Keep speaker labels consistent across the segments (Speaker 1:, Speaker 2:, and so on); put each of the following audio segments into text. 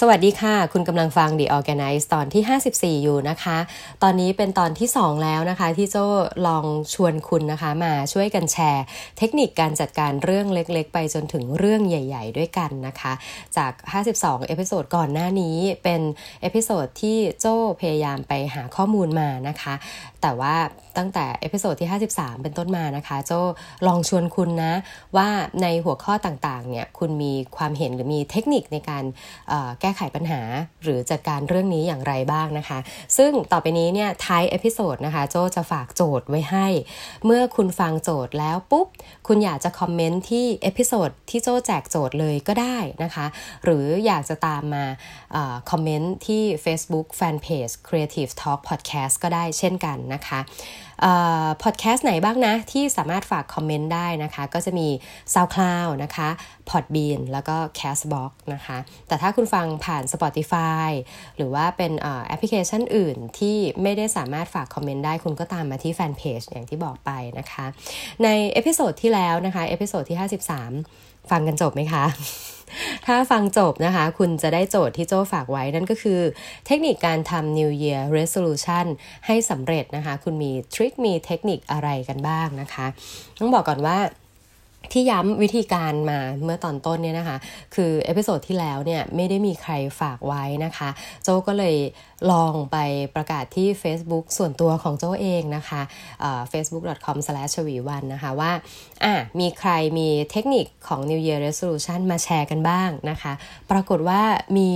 Speaker 1: สวัสดีค่ะ คุณกำลังฟัง The Organize ตอนที่ 54 อยู่นะคะ ตอนนี้เป็นตอนที่ 2 แล้วนะคะ ที่โจ้ลองชวนคุณนะคะ มาช่วยกันแชร์ เทคนิคการจัดการเรื่องเล็กๆ ไปจนถึงเรื่องใหญ่ ๆ ด้วยกันนะคะ จาก 52 episode ก่อนหน้านี้เป็น episode ที่โจ้พยายามไปหาข้อมูลมานะคะ แต่ว่าตั้งแต่ episode ที่ 53 เป็นต้นมานะคะ โจ้ลองชวนคุณนะว่าในหัวข้อต่างๆเนี่ยคุณมีความเห็นหรือมีเทคนิคในการแก้ไขปัญหา หรือจัดการเรื่องนี้อย่างไรบ้างนะคะ ซึ่งต่อไปนี้เนี่ยท้าย episode นะคะ โจ้จะฝากโจทย์ไว้ให้ เมื่อคุณฟังโจทย์แล้วปุ๊บ คุณอยากจะคอมเมนต์ที่ episode ที่โจ้แจกโจทย์เลยก็ได้นะคะ หรืออยากจะตามมาคอมเมนต์ที่ Facebook Fanpage Creative Talk Podcast ก็ได้เช่นกันนะคะพอดแคสต์ไหนบ้างนะ ที่สามารถฝากคอมเมนต์ได้นะคะ ก็จะมี SoundCloud นะคะ Podbean แล้วก็ Castbox นะคะ แต่ถ้าคุณฟังผ่าน Spotify หรือว่าเป็นแอปพลิเคชันอื่นที่ไม่ได้สามารถฝากคอมเมนต์ได้คุณก็ตามมาที่แฟนเพจอย่างที่บอกไปนะคะ ใน episode ที่แล้วนะคะ episode ที่ 53 ฟังกันจบไหมคะ ถ้าฟังจบนะคะ คุณจะได้โจทย์ที่โจ้ฝากไว้นั่นก็คือ เทคนิคการทำ New Year Resolution ให้สำเร็จนะคะ คุณมี trick มีเทคนิคอะไรกันบ้างนะคะ ต้องบอกก่อนว่าที่ย้ำวิธีการมาเมื่อตอนต้นเนี่ยนะคะ คือ episode ที่แล้วเนี่ยไม่ได้มีใครฝากไว้นะคะ โจ้ก็เลยลองไปประกาศที่ Facebook ส่วนตัวของโจ้เองนะคะ facebook.com s l a s h ชวีวันนะคะว่าอะมีใครมีเทคนิคของ New Year Resolution มาแชร์กันบ้างนะคะ ปรากฏว่ามี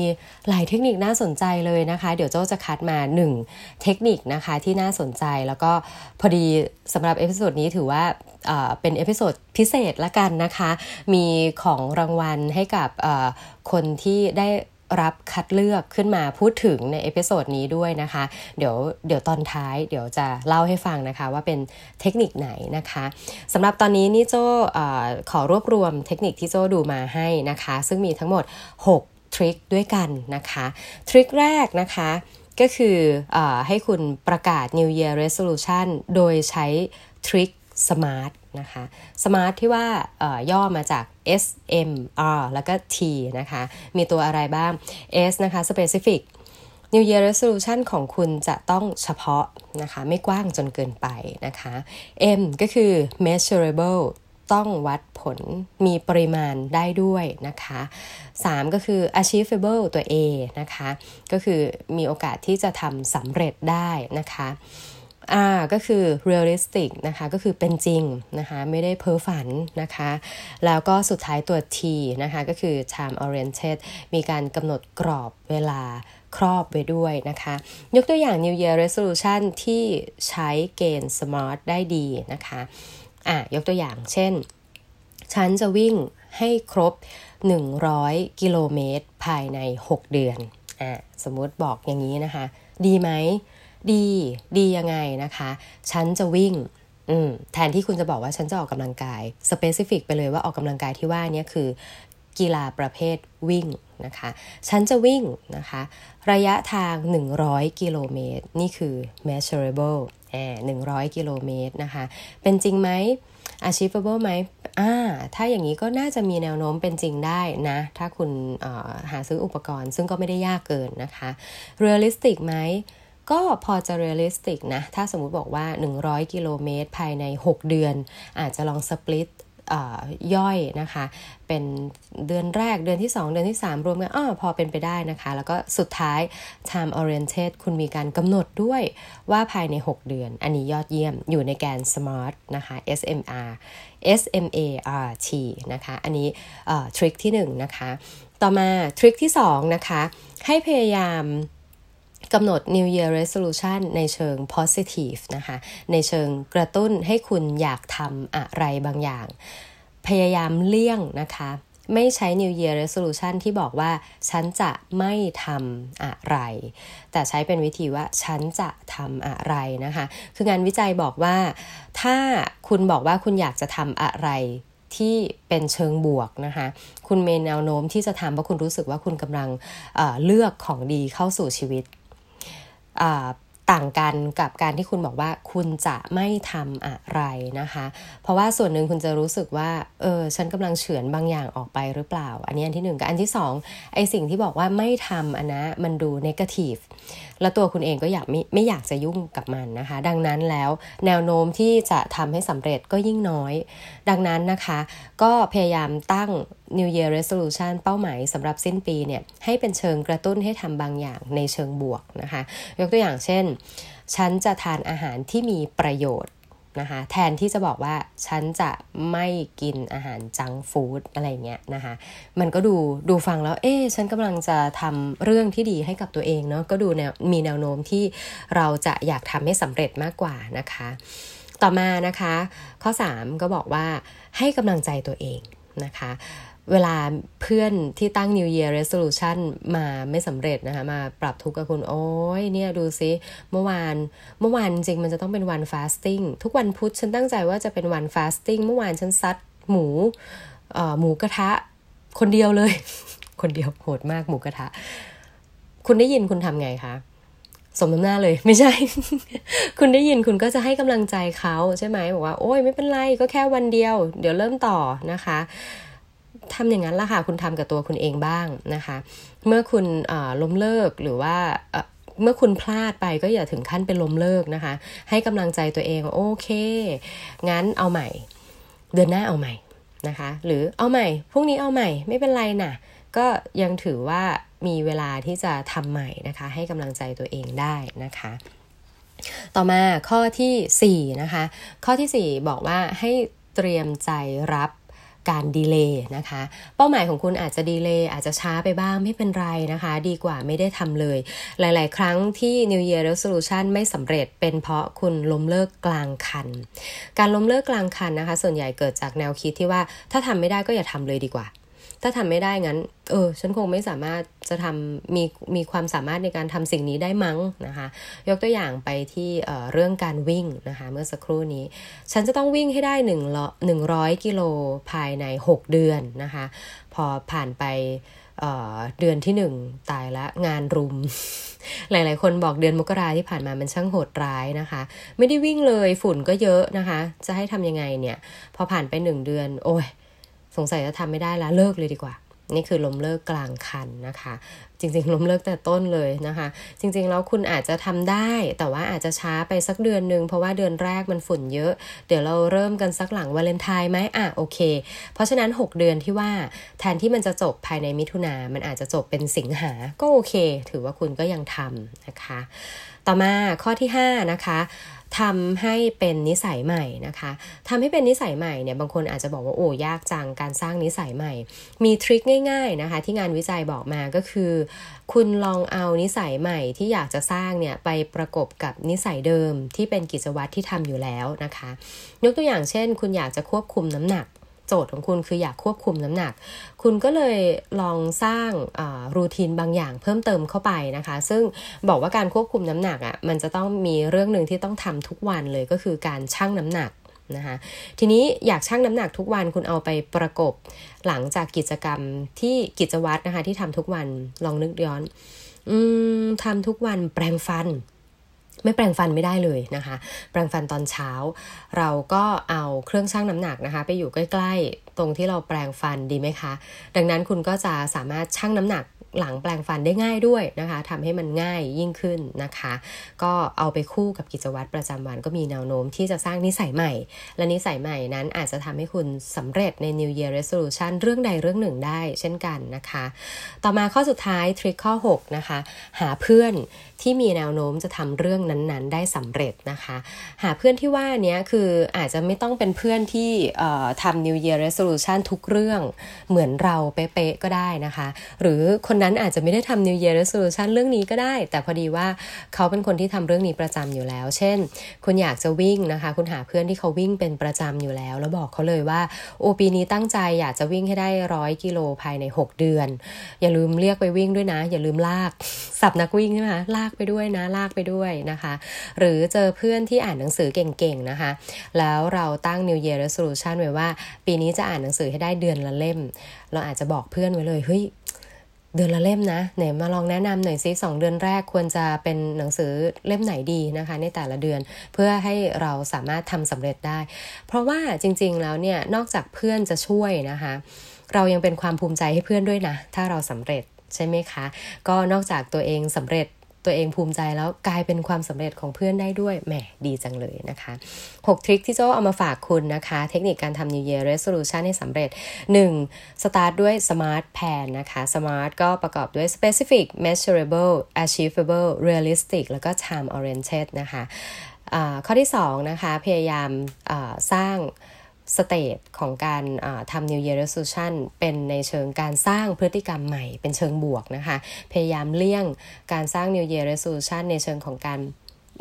Speaker 1: หลายเทคนิคน่าสนใจเลยนะคะ เดี๋ยวโจ้จะคัดมา 1 เทคนิคนะคะที่น่าสนใจแล้วก็พอดีสำหรับ episode นี้ถือว่าเป็น episode พิเศษละกันนะคะ มีของรางวัลให้กับคนที่ได้ รับคัดเลือกขึ้นมาพูดถึงใน episode นี้ด้วยนะคะ เดี๋ยวเดี๋ยวตอนท้ายเดี๋ยวจะเล่าให้ฟังนะคะว่าเป็นเทคนิคไหนนะคะสำหรับตอนนี้นี่โจขอรวบรวมเทคนิคที่โจดูมาให้นะคะ ซึ่งมีทั้งหมด 6 ทริคด้วยกันนะคะ ทริคแรกนะคะก็คืออให้คุณประกาศ New Year Resolution โดยใช้ทริค SMART นะคะ SMART ที่ว่าย่อมาจาก S M R แล้วก็ T นะคะ มีตัวอะไรบ้าง S นะคะ specific New Year Resolution ของคุณจะต้องเฉพาะนะคะ ไม่กว้างจนเกินไปนะคะ M ก็คือ measurable ต้องวัดผลมีปริมาณได้ด้วยนะคะ 3 ก็คือ achievable ตัว A นะคะ ก็คือมีโอกาสที่จะทำสำเร็จได้นะคะ R ก็คือ realistic นะคะก็คือเป็นจริงนะคะไม่ได้เพ้อฝันนะคะแล้วก็สุดท้ายตัว T นะคะก็คือ time oriented มีการกำหนดกรอบเวลาครอบไว้ด้วยนะคะ ยกตัวอย่าง New Year Resolution ที่ใช้เกณฑ์ SMART ได้ดีนะคะอะยกตัวอย่างเช่น ฉันจะวิ่งให้ครบ 100 กิโลเมตรภายใน 6 เดือนอะสมมติบอกอย่างนี้นะคะ ดีไหม ดีดียังไงนะคะ ฉันจะวิ่งแทนที่คุณจะบอกว่าฉันจะออกกำลังกายสเปซิฟิกไปเลยว่าออกกำลังกายที่ว่านี้คือ กีฬาประเภทวิ่งนะคะ ฉันจะวิ่งนะคะ ระยะทาง 100 กิโลเมตร นี่คือ measurable แอบ100 กิโลเมตรนะคะ เป็นจริงไหม achievable ไหมอ่าถ้าอย่างนี้ก็น่าจะมีแนวโน้มเป็นจริงได้นะ ถ้าคุณหาซื้ออุปกรณ์ซึ่งก็ไม่ได้ยากเกินนะคะ realistic ไหม ก็พอจะ realistic นะ ถ้าสมมุติบอกว่า 100 กิโลเมตรภายใน 6 เดือน อาจจะลอง split ย่อยนะคะ เป็นเดือนแรกเดือนที่ 2 เดือนที่ 3 รวมกันอ๋อพอเป็นไปได้นะคะ แล้วก็สุดท้าย time oriented คุณมีการกำหนดด้วยว่าภายใน 6 เดือน อันนี้ยอดเยี่ยมอยู่ในแกน smart นะคะ SMR SMART นะคะ อันนี้ทริคที่ 1 นะคะ ต่อมาทริคที่ 2 นะคะ ให้พยายาม กำหนด New Year Resolution ในเชิง positive นะคะ ในเชิงกระตุ้นให้คุณอยากทำอะไรบางอย่าง พยายามเลี่ยงนะคะไม่ใช้ New Year Resolution ที่บอกว่า ฉันจะไม่ทำอะไร แต่ใช้เป็นวิธีว่า ฉันจะทำอะไรนะคะ คืองานวิจัยบอกว่า ถ้าคุณบอกว่าคุณอยากจะทำอะไรที่เป็นเชิงบวกนะคะ คุณมีแนวโน้มที่จะทำเพราะคุณรู้สึกว่าคุณกำลังเเลือกของดีเข้าสู่ชีวิต ต่างกันกับการที่คุณบอกว่าคุณจะไม่ทำอะไรนะคะ เพราะว่าส่วนหนึ่งคุณจะรู้สึกว่าเออฉันกำลังเฉือนบางอย่างออกไปหรือเปล่า อันนี้อันที่หนึ่งกับอันที่สองไอสิ่งที่บอกว่าไม่ทำอันนะมันดูเนกาทีฟแล้วตัวคุณเองก็อยากไม่ไม่อยากจะยุ่งกับมันนะคะ ดังนั้นแล้วแนวโน้มที่จะทำให้สำเร็จก็ยิ่งน้อย ดังนั้นนะคะ ก็พยายามตั้ง New Year Resolution เป้าหมายสำหรับสิ้นปีเนี่ยให้เป็นเชิงกระตุ้นให้ทำบางอย่างในเชิงบวกนะคะ ยกตัวอย่างเช่น ฉันจะทานอาหารที่มีประโยชน์นะคะแทนที่จะบอกว่าฉันจะไม่กินอาหารจังฟู้ดอะไรเงี้ยนะคะมันก็ดูดูฟังแล้วเอ๊ฉันกำลังจะทำเรื่องที่ดีให้กับตัวเองเนาะก็ดูแนวมีแนวโน้มที่เราจะอยากทำให้สำเร็จมากกว่านะคะ ต่อมานะคะ ข้อ 3 ก็บอกว่าให้กำลังใจตัวเองนะคะ เวลาเพื่อนที่ตั้ง New Year Resolution มาไม่สำเร็จนะคะ มาปรับทุกข์กับคุณ โอ้ยเนี่ยดูซิเมื่อวานเมื่อวานจริงมันจะต้องเป็นวันฟาสติ้งทุกวันพุธฉันตั้งใจว่าจะเป็นวันฟาสติ้งเมื่อวานฉันซัดหมูหมูกระทะคนเดียวเลย คนเดียวโหดมากหมูกระทะ คุณได้ยินคุณทำไงคะสมน้ำหน้าเลยไม่ใช่ คุณได้ยินคุณก็จะให้กำลังใจเขาใช่ไหมบอกว่า โอ้ยไม่เป็นไรก็แค่วันเดียว เดี๋ยวเริ่มต่อนะคะ ทำอย่างนั้นละค่ะ คุณทำกับตัวคุณเองบ้างนะคะ เมื่อคุณล้มเลิกหรือว่าเมื่อคุณพลาดไปก็อย่าถึงขั้นเป็นล้มเลิกนะคะ ให้กำลังใจตัวเองโอเค งั้นเอาใหม่ เดือนหน้าเอาใหม่นะคะ หรือเอาใหม่พรุ่งนี้เอาใหม่ไม่เป็นไรนะก็ยังถือว่ามีเวลาที่จะทำใหม่นะคะ ให้กำลังใจตัวเองได้นะคะ ต่อมาข้อที่4นะคะ ข้อที่ 4 บอกว่าให้เตรียมใจรับ การดีเลย์นะคะ เป้าหมายของคุณอาจจะดีเลย์อาจจะช้าไปบ้างไม่เป็นไรนะคะ ดีกว่าไม่ได้ทำเลย หลาย ๆ ครั้งที่ New Year Resolution ไม่สำเร็จเป็นเพราะคุณล้มเลิกกลางคัน การล้มเลิกกลางคันนะคะ ส่วนใหญ่เกิดจากแนวคิดที่ว่าถ้าทำไม่ได้ก็อย่าทำเลยดีกว่า ถ้าทำไม่ได้งั้น เออ ฉันคงไม่สามารถจะทำมีมีความสามารถในการทำสิ่งนี้ได้มั้งนะคะ ยกตัวอย่างไปที่เเรื่องการวิ่งนะคะ เมื่อสักครู่นี้ ฉันจะต้องวิ่งให้ได้หนึ่งหนึ่งร้อยกิโลภายใน 6 เดือนนะคะ พอผ่านไปเเดือนที่หนึ่งตายละงานรุม หลาย ๆ คนบอกเดือนมกราที่ผ่านมามันช่างโหดร้ายนะคะ ไม่ได้วิ่งเลยฝุ่นก็เยอะนะคะ จะให้ทำยังไงเนี่ย พอผ่านไปหนึ่งเดือน โอ้ย สงสัยจะทำไม่ได้แล้วเลิกเลยดีกว่า นี่คือล้มเลิกกลางคันนะคะ จริงๆล้มเลิกแต่ต้นเลยนะคะ จริงๆแล้วคุณอาจจะทำได้ แต่ว่าอาจจะช้าไปสักเดือนหนึ่งเพราะว่าเดือนแรกมันฝุ่นเยอะ เดี๋ยวเราเริ่มกันสักหลังวาเลนไทน์ไหมอะโอเค เพราะฉะนั้น 6 เดือนที่ว่าแทนที่มันจะจบภายในมิถุนา มันอาจจะจบเป็นสิงหา ก็โอเค ถือว่าคุณก็ยังทำนะคะ ต่อมาข้อที่5นะคะ ทำให้เป็นนิสัยใหม่นะคะทำให้เป็นนิสัยใหม่เนี่ยบางคนอาจจะบอกว่าโอ้ยากจังการสร้างนิสัยใหม่ มีทริคง่ายๆนะคะที่งานวิจัยบอกมาก็คือ คุณลองเอานิสัยใหม่ที่อยากจะสร้างเนี่ยไปประกบกับนิสัยเดิมที่เป็นกิจวัตรที่ทำอยู่แล้วนะคะ ยกตัวอย่างเช่น คุณอยากจะควบคุมน้ำหนัก โจทย์ของคุณคืออยากควบคุมน้ำหนัก คุณก็เลยลองสร้างรูทีนบางอย่างเพิ่มเติมเข้าไปนะคะ ซึ่งบอกว่าการควบคุมน้ำหนักอะ่ะมันจะต้องมีเรื่องหนึ่งที่ต้องทำทุกวันเลยก็คือการชั่งน้ำหนักนะคะทีนี้อยากชั่งน้ำหนักทุกวันคุณเอาไปประกบหลังจากกิจกรรมที่กิจวัตรนะคะที่ทำทุกวันลองนึกย้อนอืมทำทุกวันแปรงฟัน ไม่แปรงฟันไม่ได้เลยนะคะ แปรงฟันตอนเช้า เราก็เอาเครื่องชั่งน้ำหนักนะคะ ไปอยู่ใกล้ ๆ ตรงที่เราแปรงฟันดีไหมคะ ดังนั้นคุณก็จะสามารถชั่งน้ำหนักหลังแปลงฟันได้ง่ายด้วยนะคะทำให้มันง่ายยิ่งขึ้นนะคะ ก็เอาไปคู่กับกิจวัตรประจำวันก็มีแนวโน้มที่จะสร้างนิสัยใหม่ และนิสัยใหม่นั้นอาจจะทำให้คุณสำเร็จใน New Year Resolution เรื่องใดเรื่องหนึ่งได้เช่นกันนะคะ ต่อมาข้อสุดท้ายทริคข้อ 6 นะคะ หาเพื่อน ที่มีแนวโน้มจะทำเรื่องนั้นๆ ได้สำเร็จนะคะ หาเพื่อนที่ว่านี้คืออาจจะไม่ต้องเป็นเพื่อนที่ทำ New Year Resolution ทุกเรื่องเหมือนเราเป๊ะๆก็ได้นะคะ หรือคนนั้นอาจจะไม่ได้ทำ New Year Resolution เรื่องนี้ก็ได้ แต่พอดีว่าเขาเป็นคนที่ทำเรื่องนี้ประจำอยู่แล้ว เช่น คุณอยากจะวิ่งนะคะ คุณหาเพื่อนที่เขาวิ่งเป็นประจำอยู่แล้ว แล้วบอกเขาเลยว่าโอปีนี้ตั้งใจอยากจะวิ่งให้ได้ร้อยกิโลภายใน 6 เดือน อย่าลืมเรียกไปวิ่งด้วยนะ อย่าลืมลากสับนักวิ่งใช่ไหมลากไปด้วยนะลากไปด้วยนะคะ หรือเจอเพื่อนที่อ่านหนังสือเก่งๆนะคะ แล้วเราตั้ง New Year Resolution ไว้ว่า ปีนี้จะอ่านหนังสือให้ได้เดือนละเล่ม เราอาจจะบอกเพื่อนไว้เลยเฮ้ยเดือนละเล่มนะไหนมาลองแนะนำหน่อยซิสองเดือนแรกควรจะเป็นหนังสือเล่มไหนดีนะคะ ในแต่ละเดือนเพื่อให้เราสามารถทำสำเร็จได้ เพราะว่าจริง ๆ แล้วเนี่ยนอกจากเพื่อนจะช่วยนะคะ เรายังเป็นความภูมิใจให้เพื่อนด้วยนะ ถ้าเราสำเร็จใช่ไหมคะ ก็นอกจากตัวเองสำเร็จ ตัวเองภูมิใจแล้วกลายเป็นความสำเร็จของเพื่อนได้ด้วยแหมดีจังเลยนะคะ 6 ทริคที่โจเอามาฝากคุณนะคะ เทคนิคการทำ New Year Resolution ให้สำเร็จ 1. Start ด้วย Smart Plan นะคะ Smart ก็ประกอบด้วย Specific Measurable Achievable Realistic แล้วก็ Time Oriented นะคะะข้อที่ 2 นะคะ พยายามสร้าง สเตจของการทำ New Year Resolution เป็นในเชิงการสร้างพฤติกรรมใหม่ เป็นเชิงบวกนะคะ พยายามเลี่ยงการสร้าง New Year Resolution ในเชิงของการ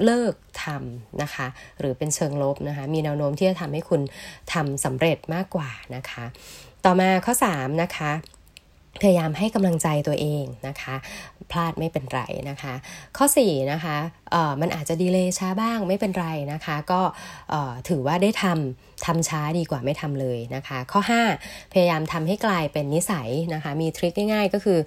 Speaker 1: เลิกทำนะคะ หรือเป็นเชิงลบนะคะ มีแนวโน้มที่จะทำให้คุณทำสำเร็จมากกว่านะคะ ต่อมาข้อ 3 นะคะพยายามให้กำลังใจตัวเองนะคะ พลาดไม่เป็นไรนะคะ ข้อ4นะคะมันอาจจะดีเลย์ช้าบ้างไม่เป็นไรนะคะ ก็ถือว่าได้ทำ ทำช้าดีกว่าไม่ทำเลยนะคะ ข้อ 5 พยายามทำให้กลายเป็นนิสัยนะคะ มีทริคง่ายๆ ก็คือ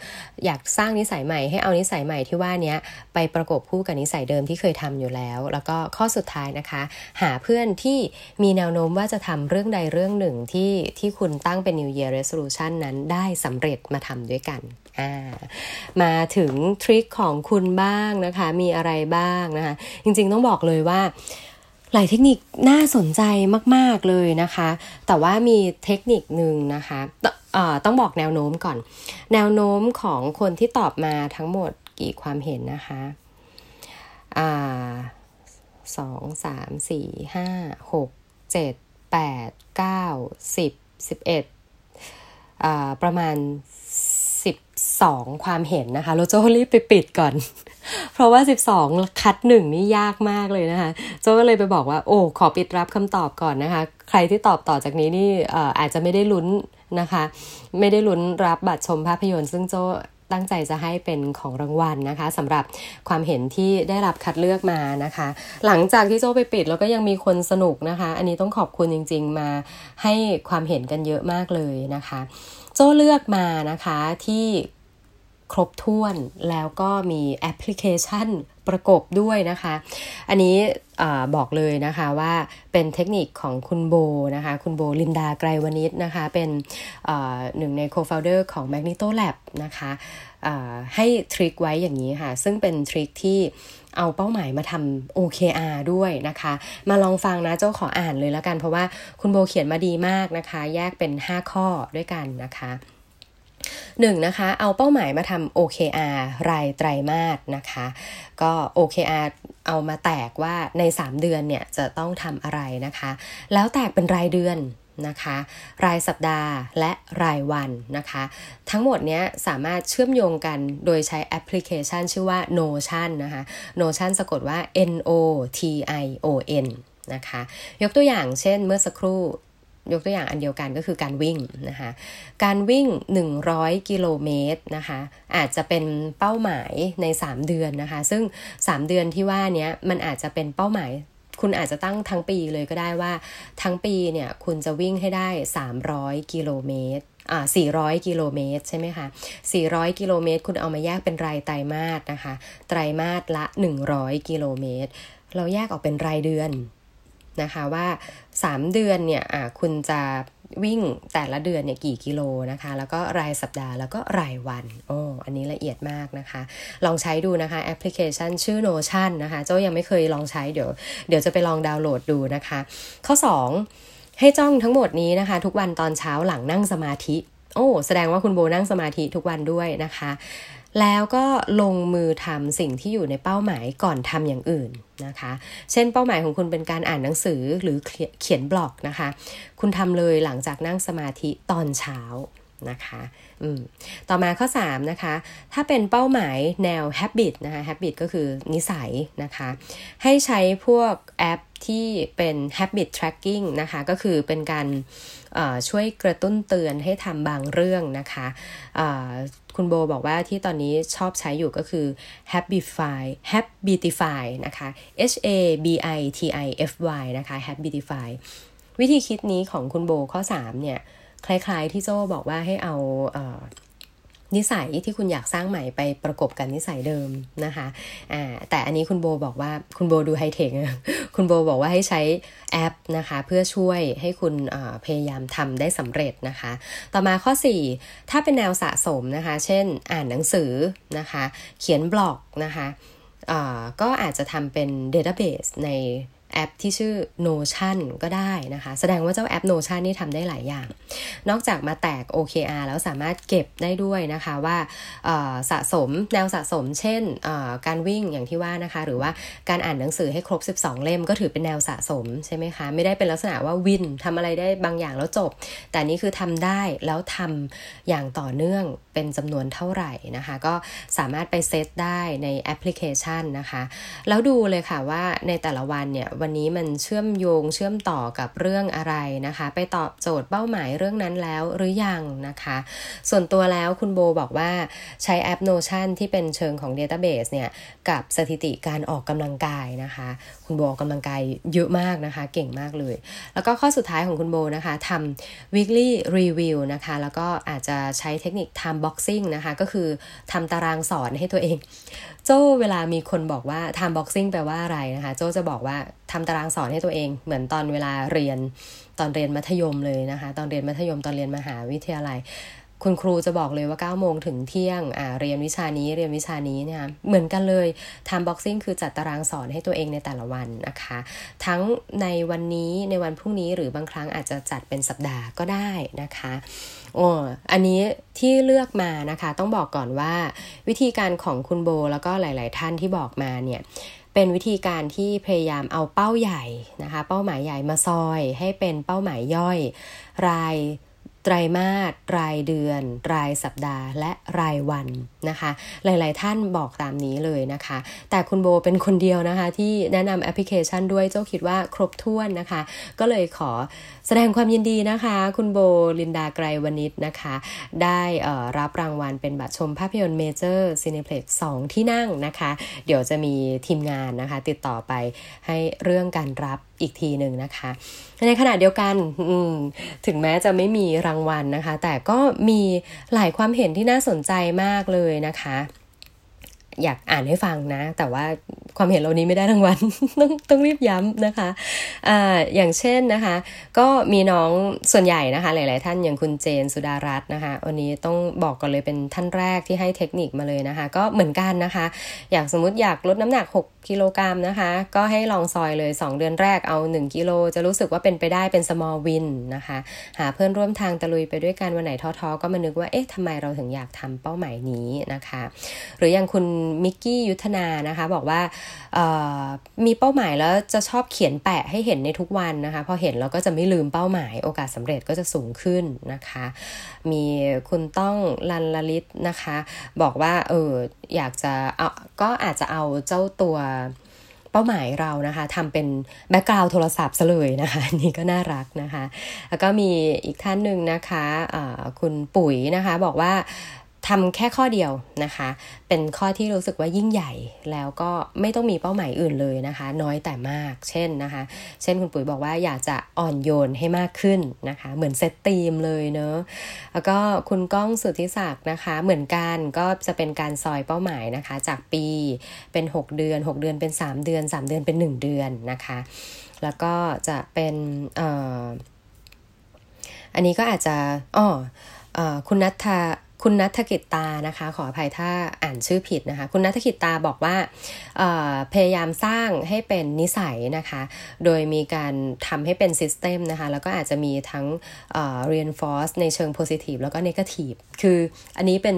Speaker 1: อยากสร้างนิสัยใหม่ให้เอานิสัยใหม่ที่ว่านี้ไปประกบคู่กับนิสัยเดิมที่เคยทำอยู่แล้ว แล้วก็ข้อสุดท้ายนะคะ หาเพื่อนที่มีแนวโน้มว่าจะทำเรื่องใดเรื่องหนึ่งที่ที่คุณตั้งเป็น New Year Resolution นั้นได้สำเร็จมาทำด้วยกันมาถึงทริคของคุณบ้างนะคะ มีอะไรบ้างนะคะ จริงๆต้องบอกเลยว่า หลายเทคนิคน่าสนใจมาก ๆ เลยนะคะ แต่ว่ามีเทคนิคหนึ่งนะคะต้องบอกแนวโน้มก่อน แนวโน้มของคนที่ตอบมาทั้งหมดกี่ความเห็นนะคะสองสามสี่ห้าหกเจ็ดแปดเก้าสิบสิบเอ็ดประมาณ12ความเห็นนะคะ เราจะรีบไปปิดก่อน เพราะว่า 12 คัดหนึ่งนี่ยากมากเลยนะคะโจก็เลยไปบอกว่า โอ้ ขอปิดรับคำตอบก่อนนะคะ ใครที่ตอบต่อจากนี้นี่อาจจะไม่ได้ลุ้นนะคะ ไม่ได้ลุ้นรับบัตรชมภาพยนตร์ ซึ่งโจตั้งใจจะให้เป็นของรางวัลนะคะสำหรับความเห็นที่ได้รับคัดเลือกมานะคะ หลังจากที่โจไปปิดแล้วก็ยังมีคนสนุกนะคะ อันนี้ต้องขอบคุณจริง ๆ มาให้ความเห็นกันเยอะมากเลยนะคะ โจ้เลือกมานะคะที่ ครบถ้วนแล้วก็มีแอปพลิเคชันประกบด้วยนะคะ อันนี้อบอกเลยนะคะว่าเป็นเทคนิคของคุณโบนะคะ คุณโบลินดาไกรวณิชนะคะ เป็นหนึ่งใน co-founder ของ Magneto Lab นะคะให้ทริคไว้อย่างนี้ค่ะ ซึ่งเป็นทริคที่เอาเป้าหมายมาทำ OKR ด้วยนะคะ มาลองฟังนะเจ้าขออ่านเลยแล้วกัน เพราะว่าคุณโบเขียนมาดีมากนะคะ แยกเป็น 5 ข้อด้วยกันนะคะ หนึ่งนะคะเอาเป้าหมายมาทำ OKR รายไตรมาสนะคะ ก็ OKR เอามาแตกว่าใน 3 เดือนเนี่ยจะต้องทำอะไรนะคะ แล้วแตกเป็นรายเดือนนะคะ รายสัปดาห์และรายวันนะคะ ทั้งหมดนี้สามารถเชื่อมโยงกันโดยใช้แอปพลิเคชันชื่อว่า Notion นะคะ Notion สะกดว่า N O T I O N นะคะ ยกตัวอย่างเช่นเมื่อสักครู่ ยกตัวอย่างอันเดียวกันก็คือการวิ่งนะคะ การวิ่ง 100 กิโลเมตรนะคะ อาจจะเป็นเป้าหมายใน 3 เดือนนะคะ ซึ่ง 3 เดือนที่ว่านี้มันอาจจะเป็นเป้าหมายคุณอาจจะตั้งทั้งปีเลยก็ได้ว่าทั้งปีเนี่ยคุณจะวิ่งให้ได้ 300 กิโลเมตรอ่า400 กิโลเมตรใช่ไหมคะ 400 กิโลเมตร คุณเอามาแยกเป็นรายไตรมาสนะคะ ไตรมาสละ 100 กิโลเมตร เราแยกออกเป็นรายเดือน นะคะว่า 3 เดือนเนี่ยคุณจะวิ่งแต่ละเดือนเนี่ยกี่กิโลนะคะ แล้วก็รายสัปดาห์แล้วก็รายวันโอ้อันนี้ละเอียดมากนะคะ ลองใช้ดูนะคะแอปพลิเคชันชื่อ Notion นะคะ เจ้ายังไม่เคยลองใช้เดี๋ยว เดี๋ยวจะไปลองดาวน์โหลดดูนะคะ ข้อ 2 ให้จ้องทั้งหมดนี้นะคะ ทุกวันตอนเช้าหลังนั่งสมาธิ โอ้ แสดงว่าคุณโบนั่งสมาธิทุกวันด้วยนะคะ แล้วก็ลงมือทำสิ่งที่อยู่ในเป้าหมายก่อนทำอย่างอื่นนะคะ เช่นเป้าหมายของคุณเป็นการอ่านหนังสือหรือเขียนบล็อกนะคะ คุณทำเลยหลังจากนั่งสมาธิตอนเช้านะคะต่อมาข้อ 3 นะคะ ถ้าเป็นเป้าหมายแนว habit นะคะ habit ก็คือนิสัยนะคะ ให้ใช้พวกแอปที่เป็น habit tracking นะคะ ก็คือเป็นการช่วยกระตุ้นเตือนให้ทำบางเรื่องนะคะ คุณโบบอกว่าที่ตอนนี้ชอบใช้อยู่ก็คือ Habitify Habitify นะคะ H A B I T I F Y นะคะ Habitify วิธีคิดนี้ของคุณโบข้อ 3 เนี่ย คล้ายๆที่โจบอกว่าให้เอา นิสัยที่คุณอยากสร้างใหม่ไปประกบกันนิสัยเดิมนะคะอ่าแต่อันนี้คุณโบบอกว่าคุณโบดูไฮเทคคุณโบบอกว่าให้ใช้แอปนะคะเพื่อช่วยให้คุณพยายามทำได้สำเร็จนะคะ ต่อมาข้อ 4 ถ้าเป็นแนวสะสมนะคะ เช่นอ่านหนังสือนะคะ เขียนบล็อกนะคะก็อาจจะทำเป็นเดต้าเบสใน แอปที่ชื่อ Notion ก็ได้นะคะ แสดงว่าเจ้าแอป Notion นี่ทำได้หลายอย่าง นอกจากมาแตก OKR แล้วสามารถเก็บได้ด้วยนะคะว่าสะสมแนวสะสม เช่นการวิ่งอย่างที่ว่านะคะ หรือว่าการอ่านหนังสือให้ครบ 12 เล่มก็ถือเป็นแนวสะสมใช่ไหมคะ ไม่ได้เป็นลักษณะว่าวินทำอะไรได้บางอย่างแล้วจบ แต่นี่คือทำได้แล้วทำอย่างต่อเนื่องเป็นจำนวนเท่าไหร่นะคะ ก็สามารถไปเซตได้ในแอปพลิเคชันนะคะ แล้วดูเลยค่ะว่าในแต่ละวันเนี่ยวันนี้มันเชื่อมโยงเชื่อมต่อกับเรื่องอะไรนะคะ ไปตอบโจทย์เป้าหมายเรื่องนั้นแล้วหรือยังนะคะ ส่วนตัวแล้วคุณโบบอกว่าใช้แอป Notion ที่เป็นเชิงของ Database เนี่ย กับสถิติการออกกำลังกายนะคะ คุณโบออกกำลังกายเยอะมากนะคะ เก่งมากเลย แล้วก็ข้อสุดท้ายของคุณโบนะคะทำ weekly review นะคะ แล้วก็อาจจะใช้เทคนิค time boxing นะคะ ก็คือทำตารางสอนให้ตัวเองโจ้เวลามีคนบอกว่า time boxing แปลว่าอะไรนะคะ โจ้จะบอกว่าทำตารางสอนให้ตัวเอง เหมือนตอนเวลาเรียนตอนเรียนมัธยมเลยนะคะ ตอนเรียนมัธยมตอนเรียนมหาวิทยาลัย คุณครูจะบอกเลยว่า9โมงถึงเที่ยงอ่าเรียนวิชานี้เรียนวิชานี้เนี่ยเหมือนกันเลย time boxing คือจัดตารางสอนให้ตัวเองในแต่ละวันนะคะ ทั้งในวันนี้ในวันพรุ่งนี้หรือบางครั้งอาจจะจัดเป็นสัปดาห์ก็ได้นะคะ โอ้อันนี้ที่เลือกมานะคะ ต้องบอกก่อนว่าวิธีการของคุณโบแล้วก็หลาย ๆ ท่านที่บอกมาเนี่ยเป็นวิธีการที่พยายามเอาเป้าใหญ่นะคะ เป้าหมายใหญ่มาซอยให้เป็นเป้าหมายย่อยราย ไตรมาสรายเดือน รายสัปดาห์ และรายวันนะคะ หลายๆท่านบอกตามนี้เลยนะคะ แต่คุณโบเป็นคนเดียวนะคะที่แนะนำแอปพลิเคชันด้วยเจ้าคิดว่าครบถ้วนนะคะ ก็เลยขอแสดงความยินดีนะคะ คุณโบลินดาไกรวณิชนะคะ ได้รับรางวัลเป็นบัตรชมภาพยนตร์เมเจอร์ซีนีเพล็กซ์สองที่นั่งนะคะ เดี๋ยวจะมีทีมงานนะคะ ติดต่อไปให้เรื่องการรับอีกทีหนึ่งนะคะ ในขณะเดียวกันถึงแม้จะไม่มีรางวัลนะคะ แต่ก็มีหลายความเห็นที่น่าสนใจมากเลยนะคะ อยากอ่านให้ฟังนะ แต่ว่าความเห็นเรานี้ไม่ได้รางวัลต้องต้องรีบย้ำนะคะอ่าอย่างเช่นนะคะ ก็มีน้องส่วนใหญ่นะคะ หลาย ๆ ท่านอย่างคุณเจนสุดารัตน์นะคะวันนี้ต้องบอกก่อนเลยเป็นท่านแรกที่ให้เทคนิคมาเลยนะคะ ก็เหมือนกันนะคะ อยากสมมติอยากลดน้ำหนัก 6กิโลกรัมนะคะ ก็ให้ลองซอยเลย 2 เดือนแรกเอา 1กิโลจะรู้สึกว่าเป็นไปได้เป็น small win นะคะ หาเพื่อนร่วมทางตะลุยไปด้วยกันวันไหนท้อ ๆ ก็มานึกว่าเอ๊ะทำไมเราถึงอยากทำเป้าหมายนี้นะคะ หรืออย่างคุณมิกกี้ยุทธนานะคะ บอกว่ามีเป้าหมายแล้วจะชอบเขียนแปะให้เห็นในทุกวันนะคะ พอเห็นเราก็จะไม่ลืมเป้าหมาย โอกาสสำเร็จก็จะสูงขึ้นนะคะ มีคุณต้องลันลลิตนะคะ บอกว่าเอออยากจะเอาก็อาจจะเอาเจ้าตัวเป้าหมายเรานะคะทำเป็น background โทรศัพท์ซะเลยนะคะนี่ก็น่ารักนะคะ แล้วก็มีอีกท่านหนึ่งนะคะะคุณปุ๋ยนะคะบอกว่า ทำแค่ข้อเดียวนะคะ เป็นข้อที่รู้สึกว่ายิ่งใหญ่แล้วก็ไม่ต้องมีเป้าหมายอื่นเลยนะคะ น้อยแต่มาก เช่นนะคะ เช่นคุณปุ๋ยบอกว่าอยากจะอ่อนโยนให้มากขึ้นนะคะ เหมือนเซตตีมเลยเนอะแล้วก็คุณก้องสุทธิศักดิ์นะคะ เหมือนกันก็จะเป็นการซอยเป้าหมายนะคะ จากปีเป็น 6 เดือน 6 เดือนเป็น 3 เดือน 3 เดือนเป็น 1 เดือนนะคะ แล้วก็จะเป็นออันนี้ก็อาจจะอ๋อคุณนัทธา คุณนัทกิตตานะคะ ขออภัยถ้าอ่านชื่อผิดนะคะ คุณนัทกิตตาบอกว่าพยายามสร้างให้เป็นนิสัยนะคะ โดยมีการทำให้เป็นซิสเต็มนะคะ แล้วก็อาจจะมีทั้ง reinforce ในเชิง positive แล้วก็ negative คืออันนี้เป็น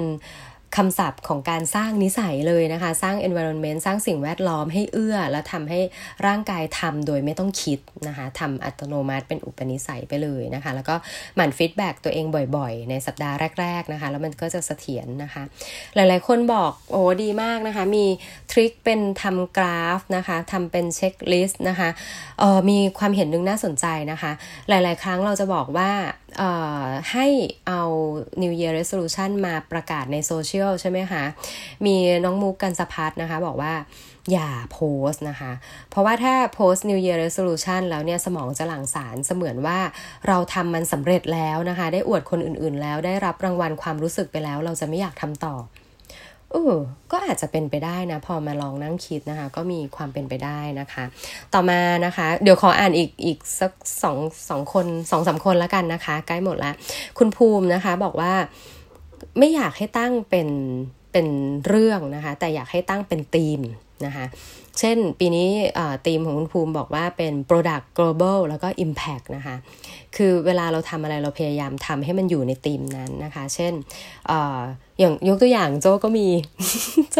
Speaker 1: คำศัพท์ของการสร้างนิสัยเลยนะคะ สร้าง environment สร้างสิ่งแวดล้อมให้เอื้อ และทำให้ร่างกายทำโดยไม่ต้องคิดนะคะทำอัตโนมัติเป็นอุปนิสัยไปเลยนะคะ แล้วก็หมั่น feedback ตัวเองบ่อยๆ ในสัปดาห์แรก ๆนะคะ แล้วมันก็จะเสถียรนะคะ หลายๆคนบอกโอ้ดีมากนะคะ มี trick เป็นทำกราฟนะคะทำเป็น checklist นะคะเออมีความเห็นหนึ่งน่าสนใจนะคะ หลาย ๆ ครั้งเราจะบอกว่า ให้เอา New Year Resolution มาประกาศในโซเชียลใช่ไหมคะ มีน้องมุกกันสพัดนะคะบอกว่าอย่าโพสนะคะ เพราะว่าถ้าโพสต์ New Year Resolution แล้วเนี่ยสมองจะหลั่งสารเสมือนว่าเราทำมันสำเร็จแล้วนะคะ ได้อวดคนอื่นๆแล้วได้รับรางวัลความรู้สึกไปแล้ว เราจะไม่อยากทำต่อ เออก็อาจจะเป็นไปได้นะ พอมาลองนั่งคิดนะคะ ก็มีความเป็นไปได้นะคะ ต่อมานะคะ เดี๋ยวขออ่านอีกอีกสักสองสองคนสองสาคนแล้วกันนะคะ ใกล้หมดแล้วคุณภูมินะคะบอกว่าไม่อยากให้ตั้งเป็นเป็นเรื่องนะคะ แต่อยากให้ตั้งเป็นธีม นะคะเช่นปีนี้ธีมของคุณภูมิบอกว่าเป็น product global แล้วก็ impact นะคะคือเวลาเราทำอะไรเราพยายามทำให้มันอยู่ในธีมนั้นนะคะ เช่นออย่างยกตัวอย่างโจก็มี โจ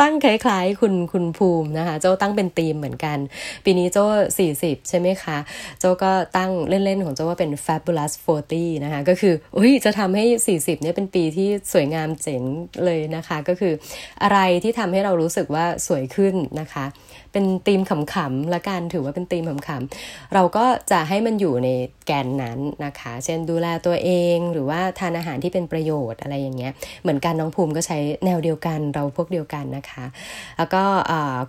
Speaker 1: ตั้งคล้ายๆ คุณคุณภูมินะคะ โจตั้งเป็นธีมเหมือนกัน ปีนี้โจ40 ใช่ไหมคะ โจก็ตั้งเล่น ๆ ของโจว่าเป็น fabulous 40 นะคะ ก็คืออุ้ยจะทำให้ 40เนี่ยเป็นปีที่สวยงามเจ๋งเลยนะคะ ก็คืออะไรที่ทำให้เรารู้สึกว่าสวยขึ้นนะคะ เป็นธีมขำๆละกันถือว่าเป็นธีมขำๆเราก็จะให้มันอยู่ในแกนนั้นนะคะ เช่นดูแลตัวเองหรือว่าทานอาหารที่เป็นประโยชน์อะไรอย่างเงี้ยเหมือนกันน้องภูมิก็ใช้แนวเดียวกันเราพวกเดียวกันนะคะแล้วก็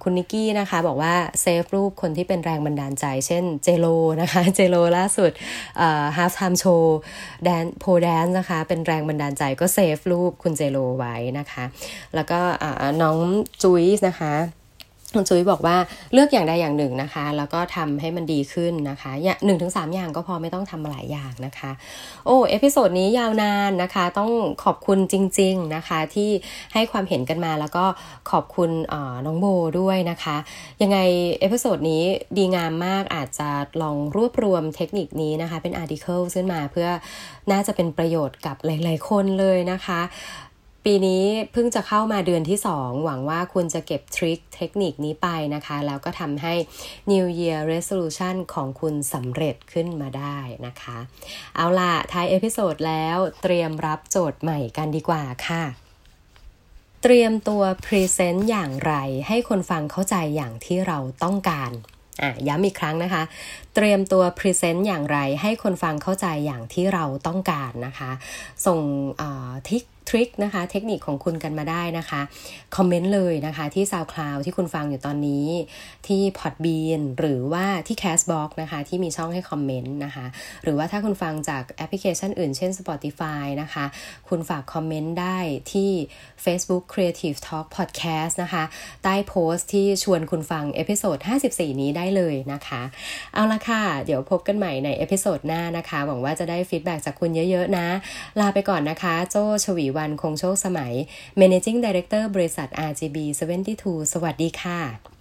Speaker 1: คุณนิกกี้นะคะบอกว่า save รูปคนที่เป็นแรงบันดาลใจ เช่นเจโลนะคะ เจโลล่าสุด halftime show dance pole dance นะคะ เป็นแรงบันดาลใจก็ save รูปคุณเจโลไว้นะคะ แล้วก็น้องจุ้ยนะคะ คุณจุ้ยบอกว่าเลือกอย่างใดอย่างหนึ่งนะคะ แล้วก็ทำให้มันดีขึ้นนะคะอย่างหนึ่งถึงสามอย่างก็พอไม่ต้องทำหลายอย่างนะคะ โอ้ episode นี้ยาวนานนะคะ ต้องขอบคุณจริง ๆนะคะ ที่ให้ความเห็นกันมาแล้วก็ขอบคุณน้องโบด้วยนะคะ ยังไง episode นี้ดีงามมากอาจจะลองรวบรวมเทคนิคนี้นะคะ เป็น article ขึ้นมาเพื่อน่าจะเป็นประโยชน์กับหลาย ๆ คนเลยนะคะ ปีนี้เพิ่งจะเข้ามาเดือนที่ 2 หวังว่าคุณจะเก็บ trick เทคนิคนี้ไปนะคะ แล้วก็ทำให้ New Year Resolution ของคุณสำเร็จขึ้นมาได้นะคะ เอาล่ะท้าย episode แล้วเตรียมรับโจทย์ใหม่กันดีกว่าค่ะเตรียมตัว present อย่างไร ให้คนฟังเข้าใจอย่างที่เราต้องการอะย้ำอีกครั้งนะคะ เตรียมตัว present อย่างไร ให้คนฟังเข้าใจอย่างที่เราต้องการนะคะ ส่ง tip trick นะคะเทคนิคของคุณกันมาได้นะคะคอมเมนต์เลยนะคะที่ SoundCloud ที่คุณฟังอยู่ตอนนี้ ที่ Podbean หรือว่าที่ Castbox นะคะที่มีช่องให้คอมเมนต์นะคะหรือว่าถ้าคุณฟังจากแอปพลิเคชันอื่นเช่น Spotify นะคะคุณฝากคอมเมนต์ได้ที่ Facebook Creative Talk Podcast นะคะใต้โพสต์ที่ชวนคุณฟัง episode 54 นี้ได้เลยนะคะเอาละค่ะ เดี๋ยวพบกันใหม่ใน episode หน้านะคะหวังว่าจะได้ feedback จากคุณเยอะๆนะ ลาไปก่อนนะคะ โจชวีวันคงโชคสมัย Managing Director บริษัท RGB 72 สวัสดีค่ะ